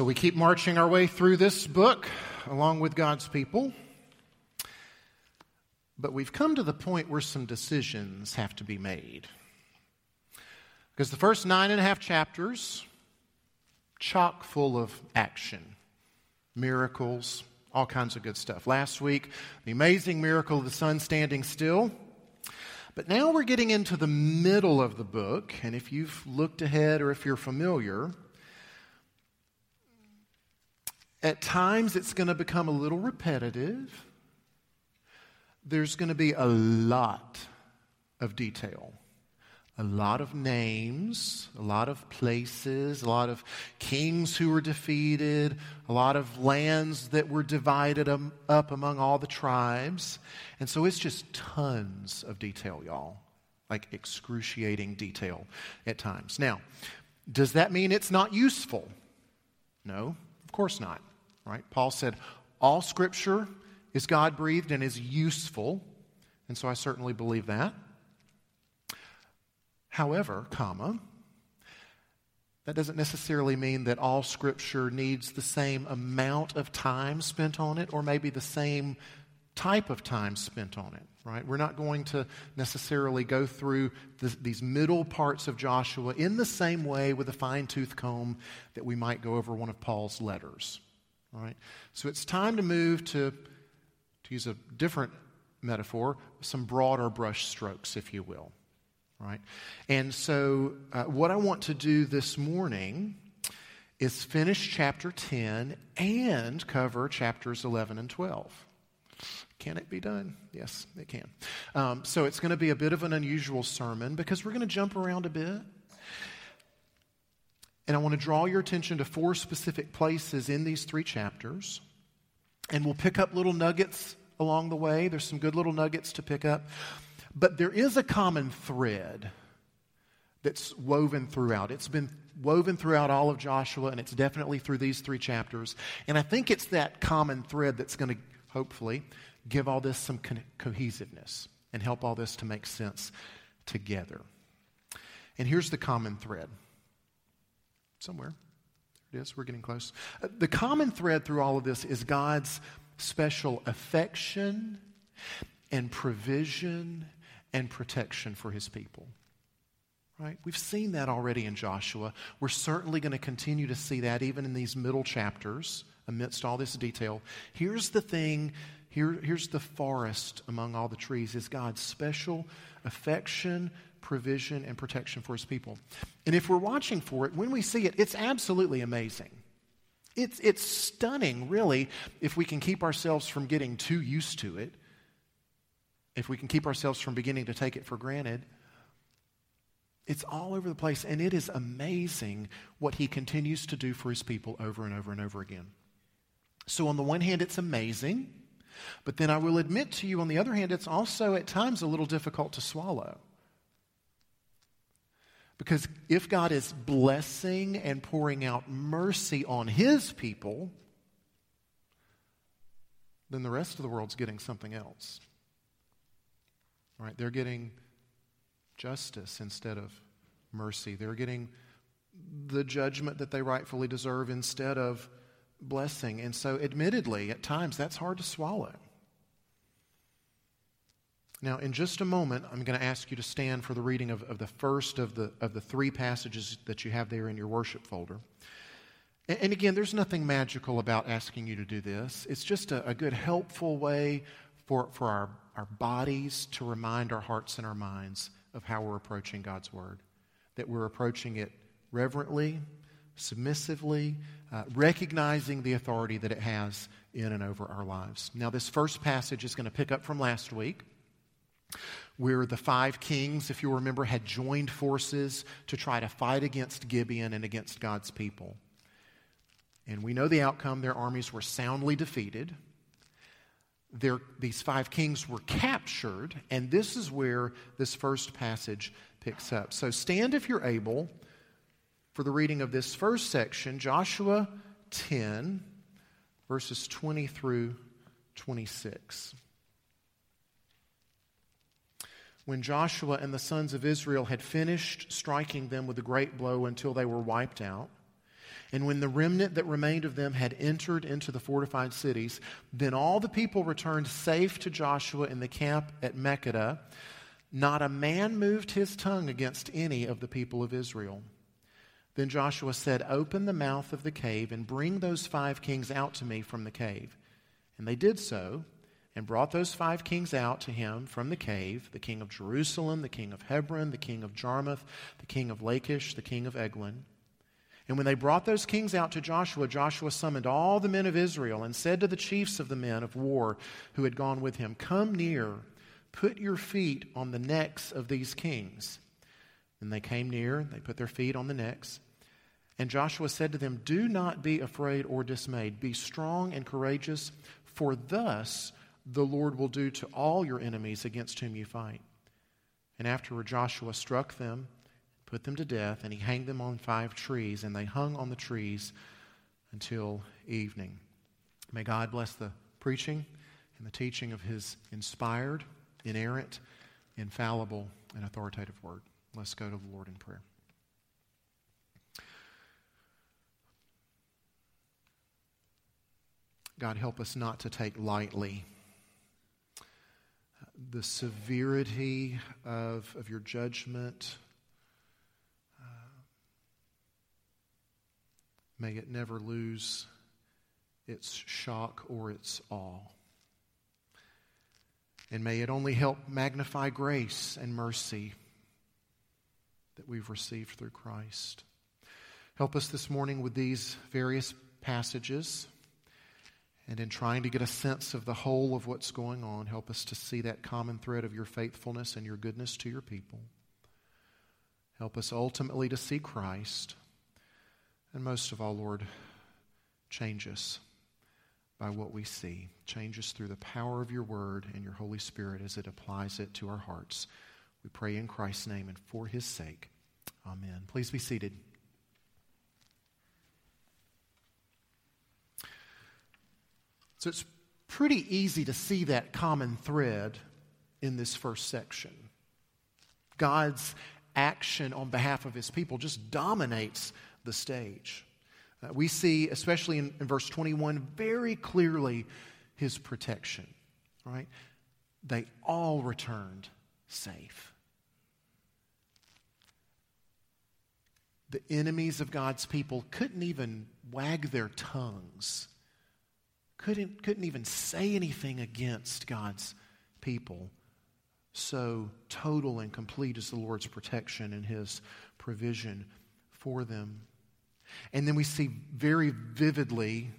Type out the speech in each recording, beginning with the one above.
So we keep marching our way through this book along with God's people. But we've come to the point where some decisions have to be made. Because the first nine and a half chapters, chock full of action, miracles, all kinds of good stuff. Last week, the amazing miracle of the sun standing still. But now we're getting into the middle of the book, and if you've looked ahead or if you're familiar, at times it's going to become a little repetitive. There's going to be a lot of detail a lot of names, a lot of places, a lot of kings who were defeated, a lot of lands that were divided up among all the tribes. And so it's just tons of detail, y'all. Like excruciating detail at times. Now, does that mean it's not useful? No, of course not. Right? Paul said, all scripture is God breathed and is useful. And so I certainly believe that. However, comma, that doesn't necessarily mean that all scripture needs the same amount of time spent on it or maybe the same type of time spent on it, right? We're not going to necessarily go through the, these middle parts of Joshua in the same way with a fine tooth comb that we might go over one of Paul's letters, right? So it's time to move to, to use a different metaphor, some broader brush strokes, if you will right? And so, uh, what I want to do this morning is finish chapter 10 and cover chapters 11 and 12. Can it be done? Yes, it can. Um, so, it's going to be a bit of an unusual sermon because we're going to jump around a bit. And I want to draw your attention to four specific places in these three chapters. And we'll pick up little nuggets along the way. There's some good little nuggets to pick up. But there is a common thread that's woven throughout. It's been woven throughout all of Joshua, and it's definitely through these three chapters. And I think it's that common thread that's going to hopefully give all this some co- cohesiveness and help all this to make sense together. And here's the common thread. Somewhere. There it is. We're getting close. Uh, the common thread through all of this is God's special affection and provision and protection for his people. Right? We've seen that already in Joshua. We're certainly going to continue to see that even in these middle chapters amidst all this detail. Here's the thing, here, here's the forest among all the trees is God's special affection, provision, and protection for his people. And if we're watching for it, when we see it, it's absolutely amazing. It's, it's stunning, really, if we can keep ourselves from getting too used to it if we can keep ourselves from beginning to take it for granted, it's all over the place. And it is amazing what he continues to do for his people over and over and over again. So, on the one hand, it's amazing. But then I will admit to you, on the other hand, it's also at times a little difficult to swallow. Because if God is blessing and pouring out mercy on his people, then the rest of the world's getting something else. Right? They're getting justice instead of mercy. They're getting the judgment that they rightfully deserve instead of blessing. And so, admittedly, at times that's hard to swallow. Now, in just a moment, I'm going to ask you to stand for the reading of, of the first of the, of the three passages that you have there in your worship folder. And, and again, there's nothing magical about asking you to do this. It's just a, a good, helpful way for, for our our bodies to remind our hearts and our minds of how we're approaching God's Word. That we're approaching it reverently, submissively, uh, recognizing the authority that it has in and over our lives. Now, this first passage is going to pick up from last week, where the five kings, if you remember, had joined forces to try to fight against Gibeon and against God's people. And we know the outcome. Their armies were soundly defeated these five kings were captured, and this is where this first passage picks up. So stand if you're able for the reading of this first section, Joshua 10, verses 20 through 26. When Joshua and the sons of Israel had finished striking them with a great blow until they were wiped out, And when the remnant that remained of them had entered into the fortified cities, then all the people returned safe to Joshua in the camp at Makkedah. Not a man moved his tongue against any of the people of Israel. Then Joshua said, Open the mouth of the cave and bring those five kings out to me from the cave. And they did so and brought those five kings out to him from the cave the king of Jerusalem, the king of Hebron, the king of Jarmuth, the king of Lachish, the king of Eglon. And when they brought those kings out to Joshua, Joshua summoned all the men of Israel and said to the chiefs of the men of war who had gone with him, Come near, put your feet on the necks of these kings. And they came near, they put their feet on the necks. And Joshua said to them, Do not be afraid or dismayed. Be strong and courageous, for thus the Lord will do to all your enemies against whom you fight. And afterward, Joshua struck them put them to death, and he hanged them on five trees, and they hung on the trees until evening. May God bless the preaching and the teaching of his inspired, inerrant, infallible, and authoritative word. Let's go to the Lord in prayer. God, help us not to take lightly the severity of, of your judgment uh, May it never lose its shock or its awe. And may it only help magnify grace and mercy that we've received through Christ. Help us this morning with these various passages. And in trying to get a sense of the whole of what's going on, help us to see that common thread of your faithfulness and your goodness to your people. Help us ultimately to see Christ and most of all, Lord, change us by what we see. Change us through the power of your word and your Holy Spirit as it applies it to our hearts. We pray in Christ's name and for his sake. Amen. Please be seated. So it's pretty easy to see that common thread in this first section. God's action on behalf of his people just dominates the stage. Uh, we see, especially in, in verse 21, very clearly his protection. Right? They all returned safe. The enemies of God's people couldn't even wag their tongues, couldn't, couldn't even say anything against God's people. So total and complete is the Lord's protection and his provision for them. And then we see very vividly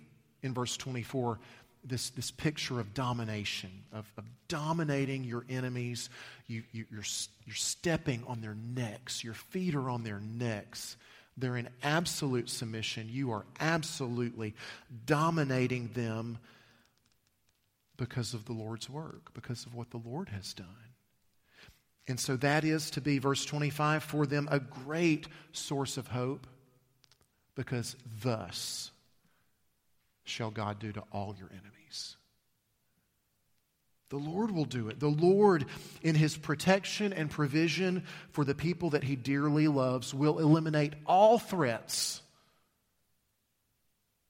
in verse 24 this, this picture of domination, of, of dominating your enemies. You, you, you're, you're stepping on their necks, your feet are on their necks. They're in absolute submission. You are absolutely dominating them because of the Lord's work, because of what the Lord has done. And so that is to be, verse 25, for them a great source of hope because thus shall God do to all your enemies. The Lord will do it. The Lord, in his protection and provision for the people that he dearly loves, will eliminate all threats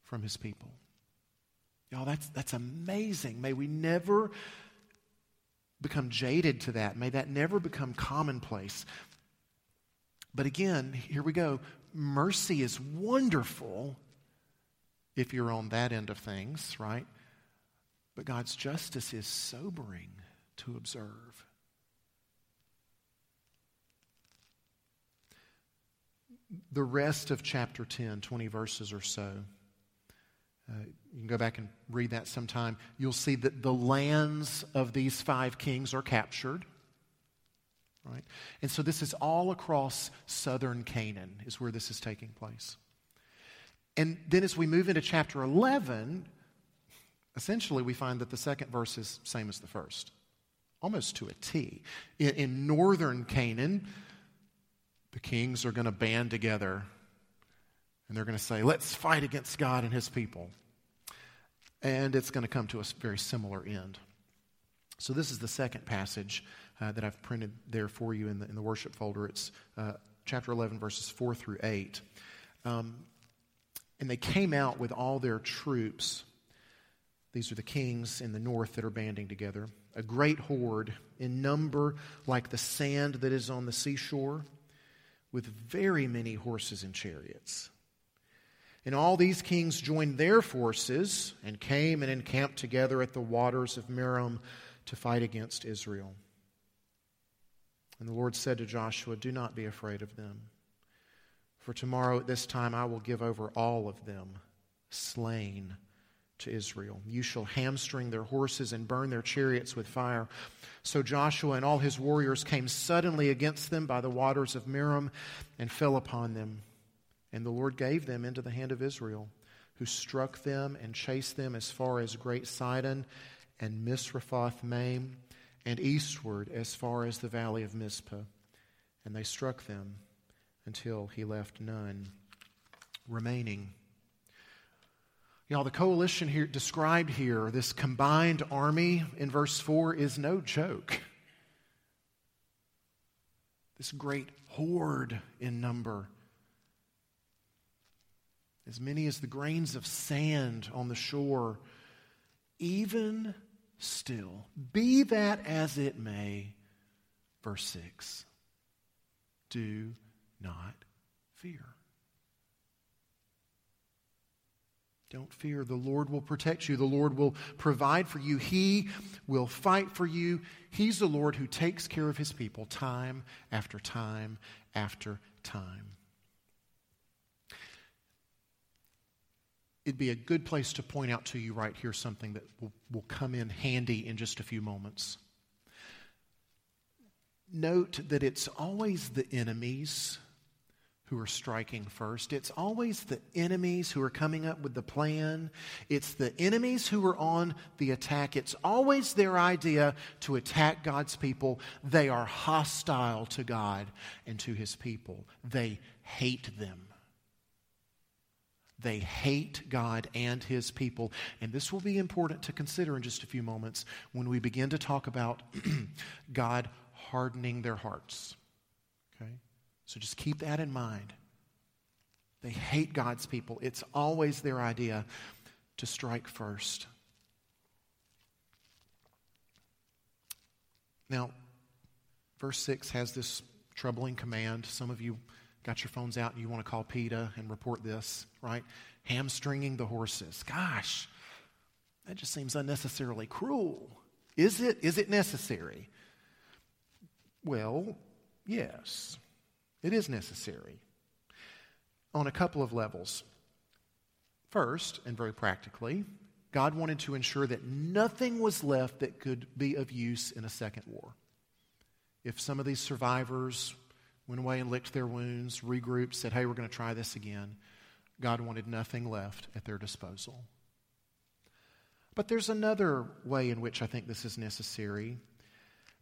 from his people. Y'all, that's, that's amazing. May we never become jaded to that. May that never become commonplace. But again, here we go mercy is wonderful if you're on that end of things, right? But God's justice is sobering to observe. The rest of chapter 10, 20 verses or so, uh, you can go back and read that sometime. You'll see that the lands of these five kings are captured. Right? And so this is all across southern Canaan, is where this is taking place. And then as we move into chapter 11, essentially we find that the second verse is same as the first, almost to a T. In, in northern Canaan, the kings are going to band together and they're going to say, let's fight against God and his people. And it's going to come to a very similar end. So, this is the second passage uh, that I've printed there for you in the, in the worship folder. It's uh, chapter 11, verses 4 through 8. Um, And they came out with all their troops. These are the kings in the north that are banding together. A great horde in number like the sand that is on the seashore, with very many horses and chariots. And all these kings joined their forces and came and encamped together at the waters of Merom to fight against Israel. And the Lord said to Joshua, Do not be afraid of them. For tomorrow at this time I will give over all of them slain to Israel. You shall hamstring their horses and burn their chariots with fire. So Joshua and all his warriors came suddenly against them by the waters of Merom and fell upon them. And the Lord gave them into the hand of Israel, who struck them and chased them as far as Great Sidon and Misrephoth Maim, and eastward as far as the valley of Mizpah. And they struck them until he left none remaining. Y'all, the coalition here described here, this combined army in verse 4, is no joke. This great horde in number, as many as the grains of sand on the shore, even still, be that as it may, verse 6, do not fear. Don't fear. The Lord will protect you. The Lord will provide for you. He will fight for you. He's the Lord who takes care of his people time after time after time. It'd be a good place to point out to you right here something that will, will come in handy in just a few moments. Note that it's always the enemies who are striking first. It's always the enemies who are coming up with the plan. It's the enemies who are on the attack. It's always their idea to attack God's people. They are hostile to God and to his people. They hate them. They hate God and his people. And this will be important to consider in just a few moments when we begin to talk about God hardening their hearts. So just keep that in mind. They hate God's people. It's always their idea to strike first. Now, verse 6 has this troubling command. Some of you got your phones out and you want to call PETA and report this, right? Hamstringing the horses. Gosh, that just seems unnecessarily cruel. Is it? Is it necessary? Well, yes. It is necessary on a couple of levels. First, and very practically, God wanted to ensure that nothing was left that could be of use in a second war. If some of these survivors went away and licked their wounds, regrouped, said, hey, we're going to try this again, God wanted nothing left at their disposal. But there's another way in which I think this is necessary.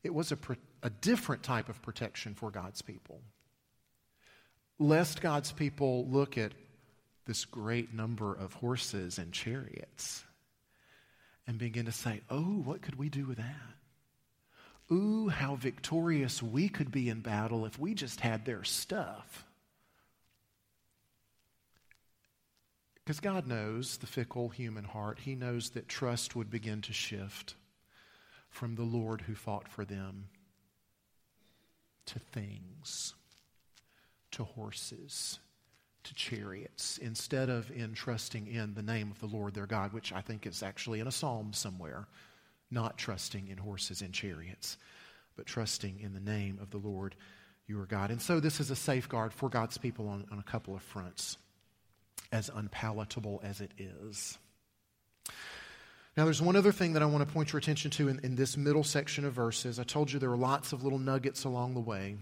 It was a, a different type of protection for God's people lest God's people look at this great number of horses and chariots and begin to say, oh, what could we do with that? Ooh, how victorious we could be in battle if we just had their stuff. Because God knows the fickle human heart. He knows that trust would begin to shift from the Lord who fought for them to things to horses, to chariots, instead of in trusting in the name of the Lord their God, which I think is actually in a psalm somewhere, not trusting in horses and chariots, but trusting in the name of the Lord your God. And so this is a safeguard for God's people on, on a couple of fronts, as unpalatable as it is. Now, there's one other thing that I want to point your attention to in, in this middle section of verses. I told you there are lots of little nuggets along the way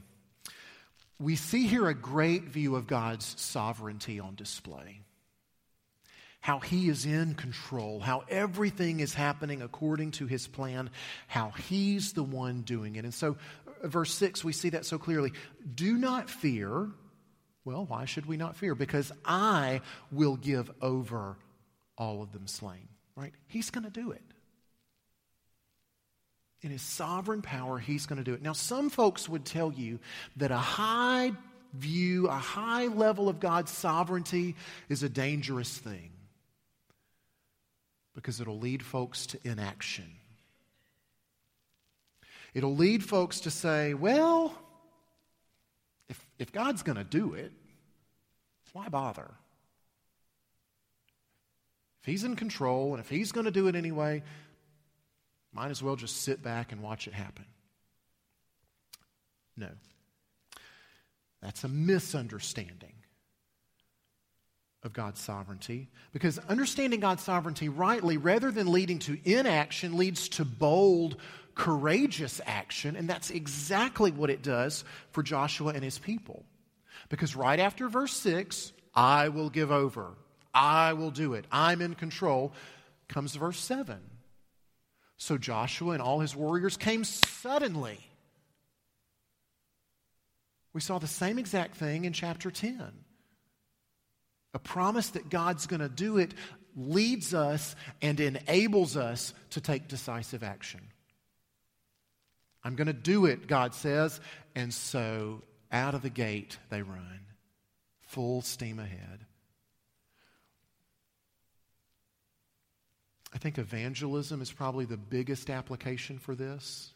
we see here a great view of God's sovereignty on display. How he is in control, how everything is happening according to his plan, how he's the one doing it. And so, uh, verse 6, we see that so clearly. Do not fear. Well, why should we not fear? Because I will give over all of them slain, right? He's going to do it. In his sovereign power, he's going to do it. Now, some folks would tell you that a high view, a high level of God's sovereignty is a dangerous thing because it'll lead folks to inaction. It'll lead folks to say, well, if, if God's going to do it, why bother? If He's in control and if He's going to do it anyway, might as well just sit back and watch it happen. No. That's a misunderstanding of God's sovereignty. Because understanding God's sovereignty rightly, rather than leading to inaction, leads to bold, courageous action. And that's exactly what it does for Joshua and his people. Because right after verse 6, I will give over, I will do it, I'm in control, comes verse 7. So Joshua and all his warriors came suddenly. We saw the same exact thing in chapter 10. A promise that God's going to do it leads us and enables us to take decisive action. I'm going to do it, God says. And so out of the gate they run, full steam ahead. I think evangelism is probably the biggest application for this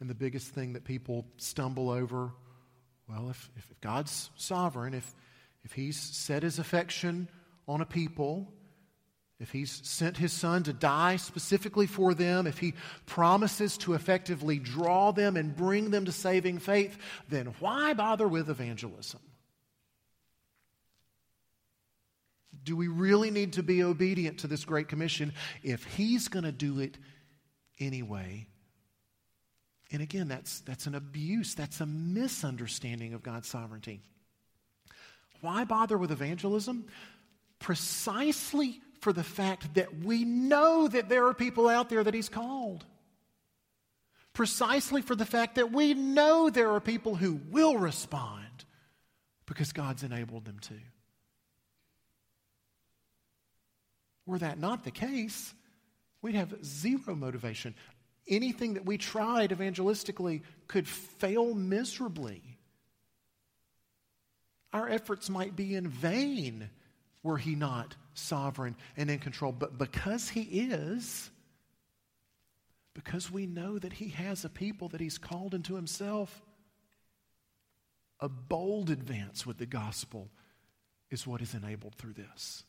and the biggest thing that people stumble over. Well, if, if God's sovereign, if, if He's set His affection on a people, if He's sent His Son to die specifically for them, if He promises to effectively draw them and bring them to saving faith, then why bother with evangelism? Do we really need to be obedient to this Great Commission if He's going to do it anyway? And again, that's, that's an abuse, that's a misunderstanding of God's sovereignty. Why bother with evangelism? Precisely for the fact that we know that there are people out there that He's called. Precisely for the fact that we know there are people who will respond because God's enabled them to. Were that not the case, we'd have zero motivation. Anything that we tried evangelistically could fail miserably. Our efforts might be in vain were He not sovereign and in control. But because He is, because we know that He has a people that He's called into Himself, a bold advance with the gospel is what is enabled through this.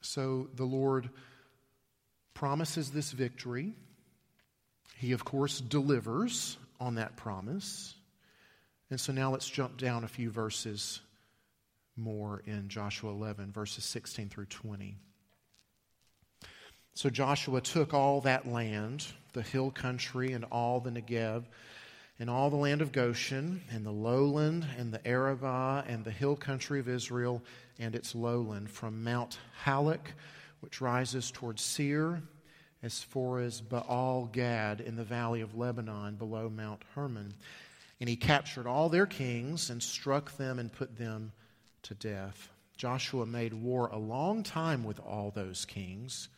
So the Lord promises this victory. He, of course, delivers on that promise. And so now let's jump down a few verses more in Joshua 11, verses 16 through 20. So Joshua took all that land, the hill country, and all the Negev, and all the land of Goshen, and the lowland, and the Arabah, and the hill country of Israel, and its lowland, from Mount Halak, which rises towards Seir, as far as Baal Gad in the valley of Lebanon below Mount Hermon. And he captured all their kings and struck them and put them to death. Joshua made war a long time with all those kings.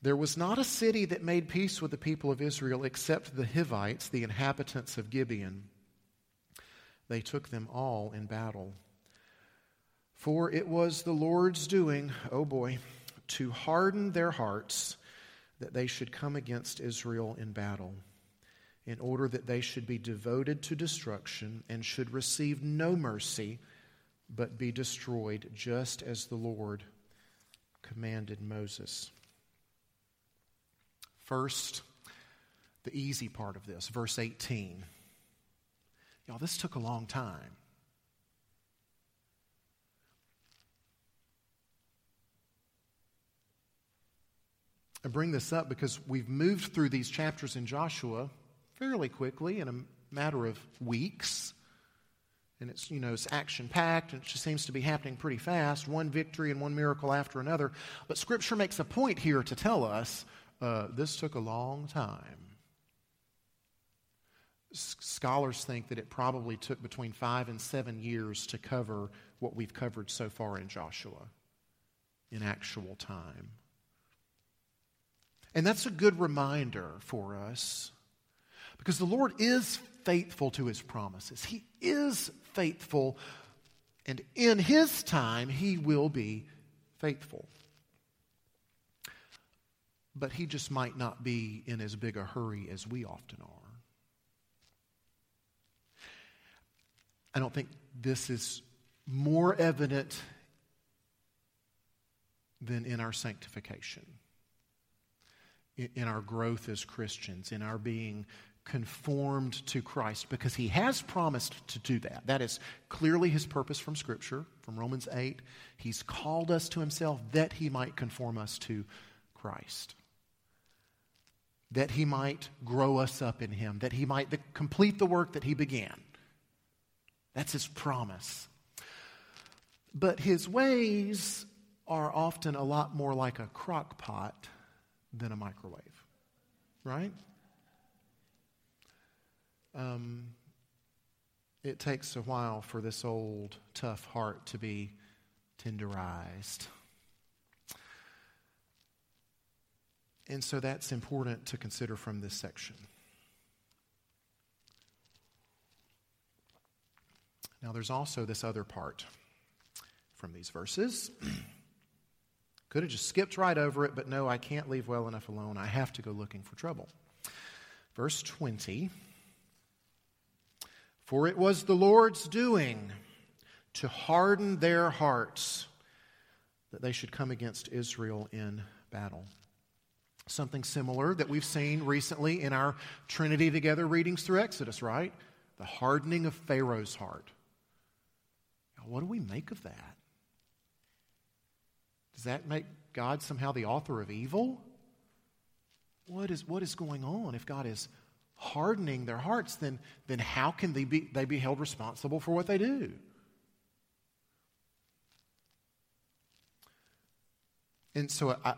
There was not a city that made peace with the people of Israel except the Hivites, the inhabitants of Gibeon. They took them all in battle. For it was the Lord's doing, oh boy, to harden their hearts that they should come against Israel in battle, in order that they should be devoted to destruction and should receive no mercy, but be destroyed, just as the Lord commanded Moses. First, the easy part of this, verse 18. Y'all, this took a long time. I bring this up because we've moved through these chapters in Joshua fairly quickly in a matter of weeks. And it's, you know, it's action packed and it just seems to be happening pretty fast, one victory and one miracle after another. But Scripture makes a point here to tell us uh, this took a long time. Scholars think that it probably took between five and seven years to cover what we've covered so far in Joshua in actual time. And that's a good reminder for us Because the Lord is faithful to his promises. He is faithful, and in his time, he will be faithful. But he just might not be in as big a hurry as we often are. I don't think this is more evident than in our sanctification, in our growth as Christians, in our being conformed to Christ, because He has promised to do that. That is clearly His purpose from Scripture, from Romans 8. He's called us to Himself that He might conform us to Christ. That He might grow us up in Him, that He might complete the work that He began. That's His promise. But His ways are often a lot more like a crock pot than a microwave, right? Um, it takes a while for this old, tough heart to be tenderized. And so that's important to consider from this section. Now, there's also this other part from these verses. Could have just skipped right over it, but no, I can't leave well enough alone. I have to go looking for trouble. Verse 20 For it was the Lord's doing to harden their hearts that they should come against Israel in battle. Something similar that we've seen recently in our Trinity Together readings through Exodus, right? The hardening of Pharaoh's heart. Now, what do we make of that? Does that make God somehow the author of evil? What is, what is going on? If God is hardening their hearts, then, then how can they be, they be held responsible for what they do? And so I,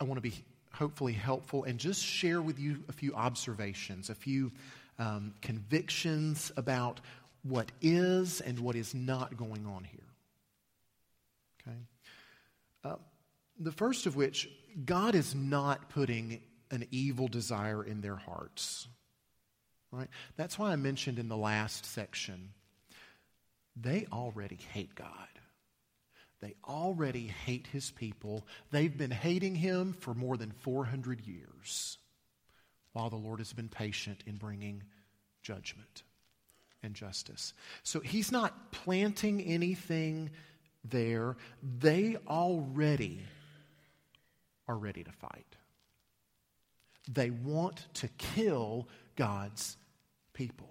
I want to be hopefully helpful and just share with you a few observations, a few um, convictions about what is and what is not going on here. Okay? Uh, the first of which, God is not putting an evil desire in their hearts. Right? That's why I mentioned in the last section, they already hate God. They already hate his people. They've been hating him for more than 400 years, while the Lord has been patient in bringing judgment and justice. So he's not planting anything there, they already are ready to fight. They want to kill God's people.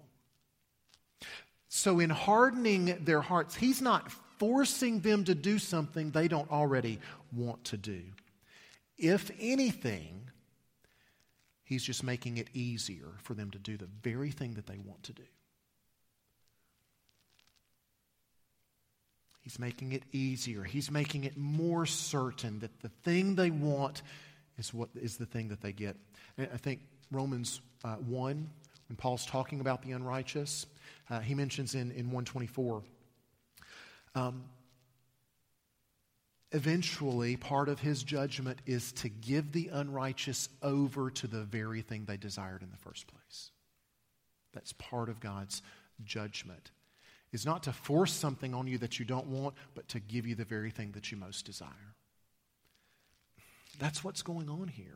So, in hardening their hearts, He's not forcing them to do something they don't already want to do. If anything, He's just making it easier for them to do the very thing that they want to do. He's making it easier. He's making it more certain that the thing they want is what is the thing that they get. And I think Romans uh, 1, when Paul's talking about the unrighteous, uh, he mentions in, in 124, um, eventually part of his judgment is to give the unrighteous over to the very thing they desired in the first place. That's part of God's judgment is not to force something on you that you don't want, but to give you the very thing that you most desire. That's what's going on here.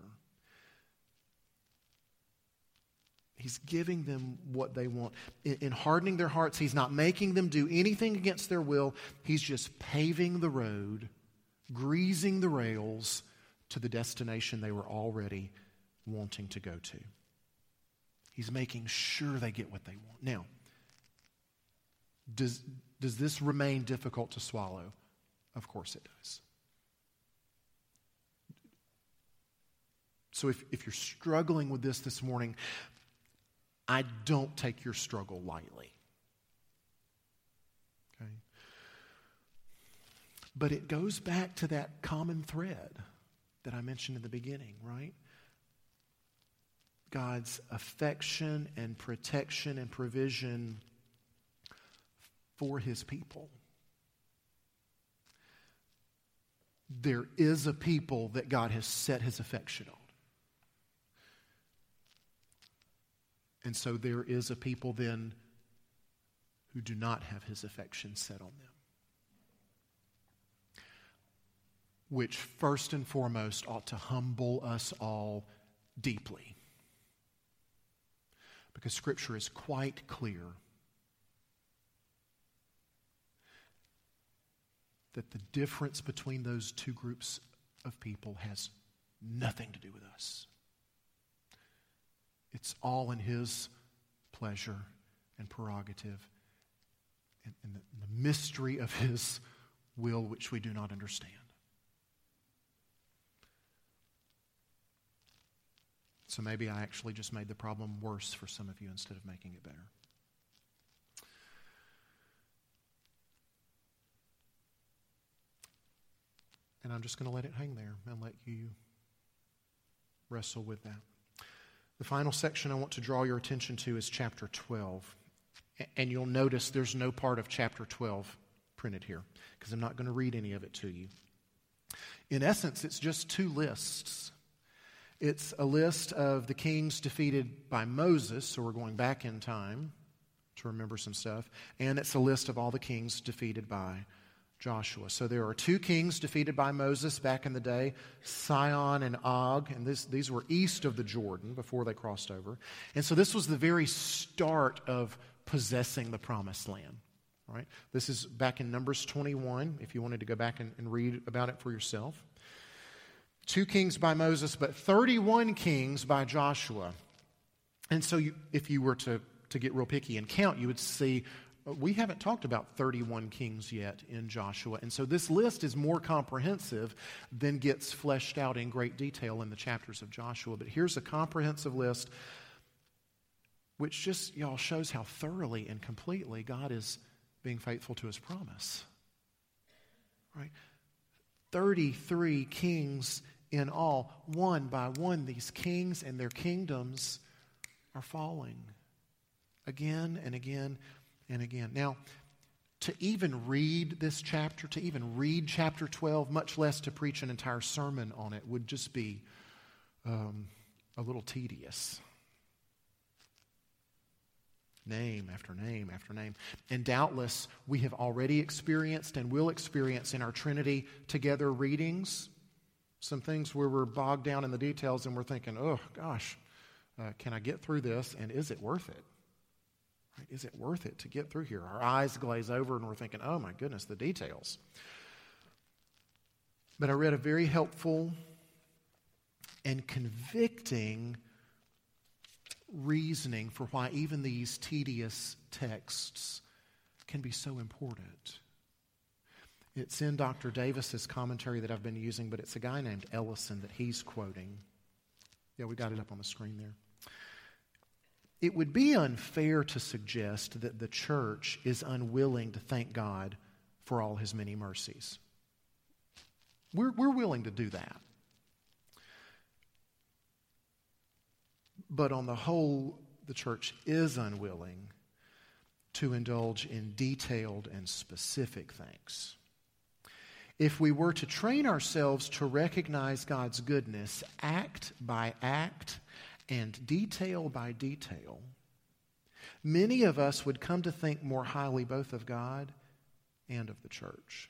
He's giving them what they want. In, in, hardening their hearts, He's not making them do anything against their will. He's just paving the road, greasing the rails to the destination they were already wanting to go to. He's making sure they get what they want. Now, does, does this remain difficult to swallow? Of course it does. So if, if you're struggling with this this morning, I don't take your struggle lightly. Okay? But it goes back to that common thread that I mentioned in the beginning, right? God's affection and protection and provision for his people. There is a people that God has set his affection on. And so there is a people then who do not have his affection set on them. Which, first and foremost, ought to humble us all deeply. Because Scripture is quite clear that the difference between those two groups of people has nothing to do with us. It's all in His pleasure and prerogative and, and the, the mystery of His will, which we do not understand. So maybe I actually just made the problem worse for some of you instead of making it better. And I'm just going to let it hang there and let you wrestle with that. The final section I want to draw your attention to is chapter 12. And you'll notice there's no part of chapter 12 printed here because I'm not going to read any of it to you. In essence, it's just two lists. It's a list of the kings defeated by Moses, so we're going back in time to remember some stuff, and it's a list of all the kings defeated by Joshua. So there are two kings defeated by Moses back in the day Sihon and Og, and this, these were east of the Jordan before they crossed over. And so this was the very start of possessing the promised land. Right? This is back in Numbers 21, if you wanted to go back and, and read about it for yourself. Two kings by Moses, but 31 kings by Joshua. And so, you, if you were to, to get real picky and count, you would see we haven't talked about 31 kings yet in Joshua. And so this list is more comprehensive than gets fleshed out in great detail in the chapters of Joshua. But here's a comprehensive list which just, y'all, shows how thoroughly and completely God is being faithful to his promise. Right? 33 kings in all. One by one, these kings and their kingdoms are falling again and again and again. Now, to even read this chapter, to even read chapter 12, much less to preach an entire sermon on it, would just be um, a little tedious. Name after name after name. And doubtless, we have already experienced and will experience in our Trinity together readings some things where we're bogged down in the details and we're thinking, oh gosh, uh, can I get through this and is it worth it? Right? Is it worth it to get through here? Our eyes glaze over and we're thinking, oh my goodness, the details. But I read a very helpful and convicting reasoning for why even these tedious texts can be so important. It's in Dr. Davis's commentary that I've been using, but it's a guy named Ellison that he's quoting. Yeah, we got it up on the screen there. It would be unfair to suggest that the church is unwilling to thank God for all his many mercies. We're, we're willing to do that. But on the whole, the church is unwilling to indulge in detailed and specific thanks. If we were to train ourselves to recognize God's goodness act by act and detail by detail, many of us would come to think more highly both of God and of the church.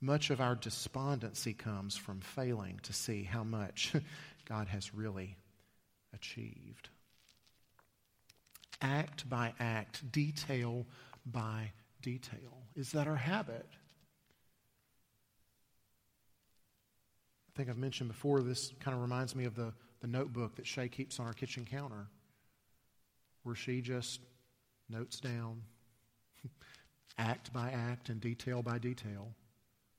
Much of our despondency comes from failing to see how much God has really achieved. Act by act, detail by detail. Is that our habit? I think I've mentioned before, this kind of reminds me of the the notebook that Shay keeps on our kitchen counter, where she just notes down act by act and detail by detail,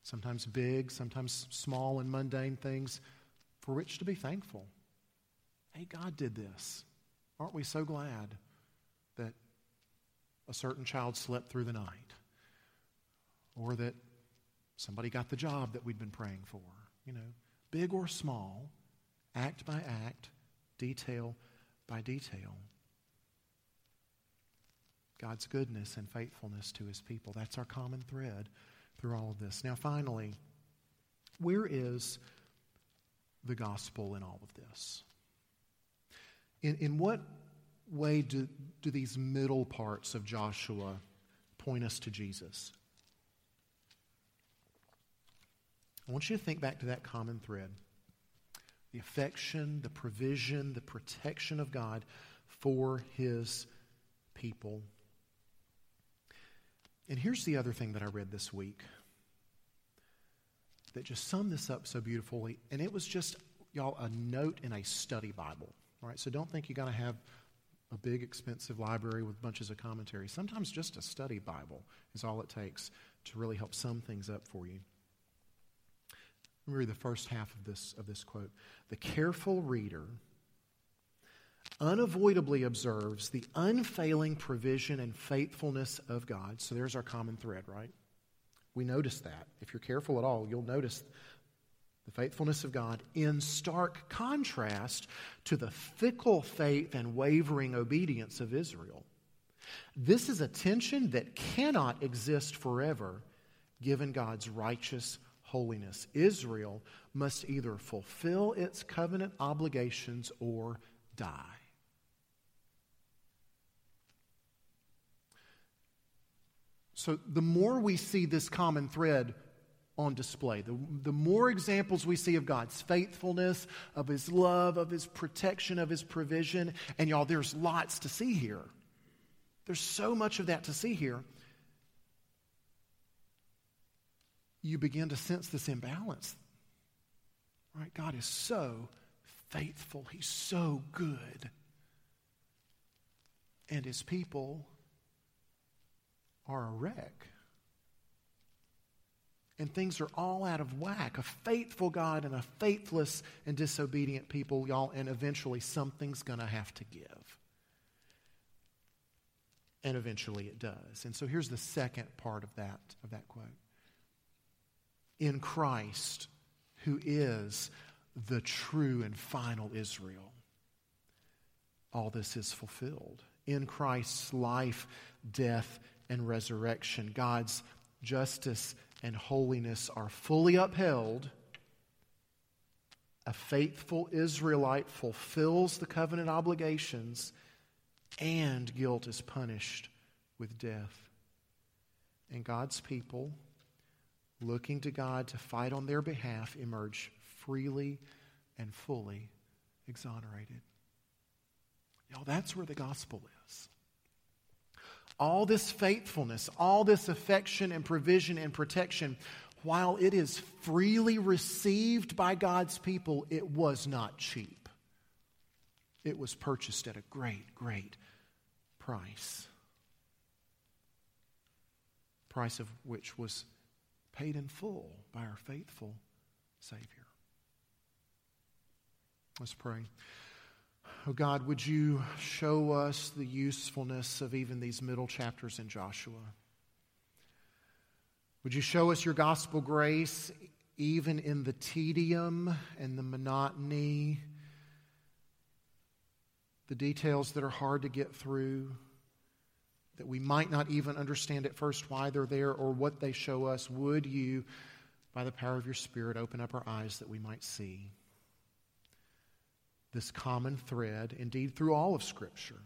sometimes big, sometimes small and mundane things for which to be thankful. Hey, God did this. Aren't we so glad that a certain child slept through the night? Or that somebody got the job that we'd been praying for? You know, big or small, act by act, detail by detail. God's goodness and faithfulness to his people. That's our common thread through all of this. Now, finally, where is the gospel in all of this? In, in what way do, do these middle parts of Joshua point us to Jesus? I want you to think back to that common thread the affection, the provision, the protection of God for his people. And here's the other thing that I read this week that just summed this up so beautifully. And it was just, y'all, a note in a study Bible. All right, so don't think you got to have a big, expensive library with bunches of commentaries. Sometimes just a study Bible is all it takes to really help sum things up for you. Let me read the first half of this, of this quote. The careful reader unavoidably observes the unfailing provision and faithfulness of God. So there's our common thread, right? We notice that. If you're careful at all, you'll notice the faithfulness of God in stark contrast to the fickle faith and wavering obedience of Israel. This is a tension that cannot exist forever given God's righteous holiness. Israel must either fulfill its covenant obligations or die. So, the more we see this common thread on display, the, the more examples we see of God's faithfulness, of His love, of His protection, of His provision, and y'all, there's lots to see here. There's so much of that to see here. You begin to sense this imbalance. Right? God is so faithful, He's so good. And His people are a wreck. And things are all out of whack. A faithful God and a faithless and disobedient people, y'all, and eventually something's going to have to give. And eventually it does. And so here's the second part of that, of that quote in Christ, who is the true and final Israel. All this is fulfilled. In Christ's life, death, and resurrection, God's justice and holiness are fully upheld. A faithful Israelite fulfills the covenant obligations, and guilt is punished with death. And God's people looking to God to fight on their behalf, emerge freely and fully exonerated. Y'all, that's where the gospel is. All this faithfulness, all this affection and provision and protection, while it is freely received by God's people, it was not cheap. It was purchased at a great, great price. Price of which was paid in full by our faithful Savior. Let's pray. Oh God, would you show us the usefulness of even these middle chapters in Joshua? Would you show us your gospel grace even in the tedium and the monotony, the details that are hard to get through? That we might not even understand at first why they're there or what they show us, would you, by the power of your Spirit, open up our eyes that we might see this common thread, indeed through all of Scripture,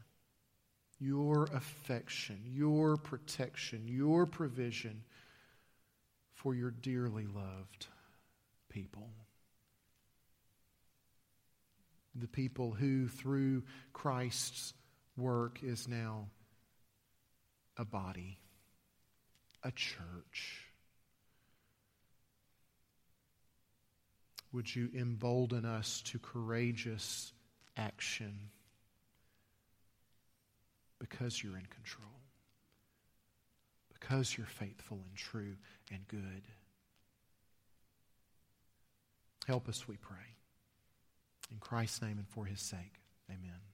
your affection, your protection, your provision for your dearly loved people. The people who, through Christ's work, is now a body, a church. Would you embolden us to courageous action because you're in control, because you're faithful and true and good? Help us, we pray. In Christ's name and for his sake, amen.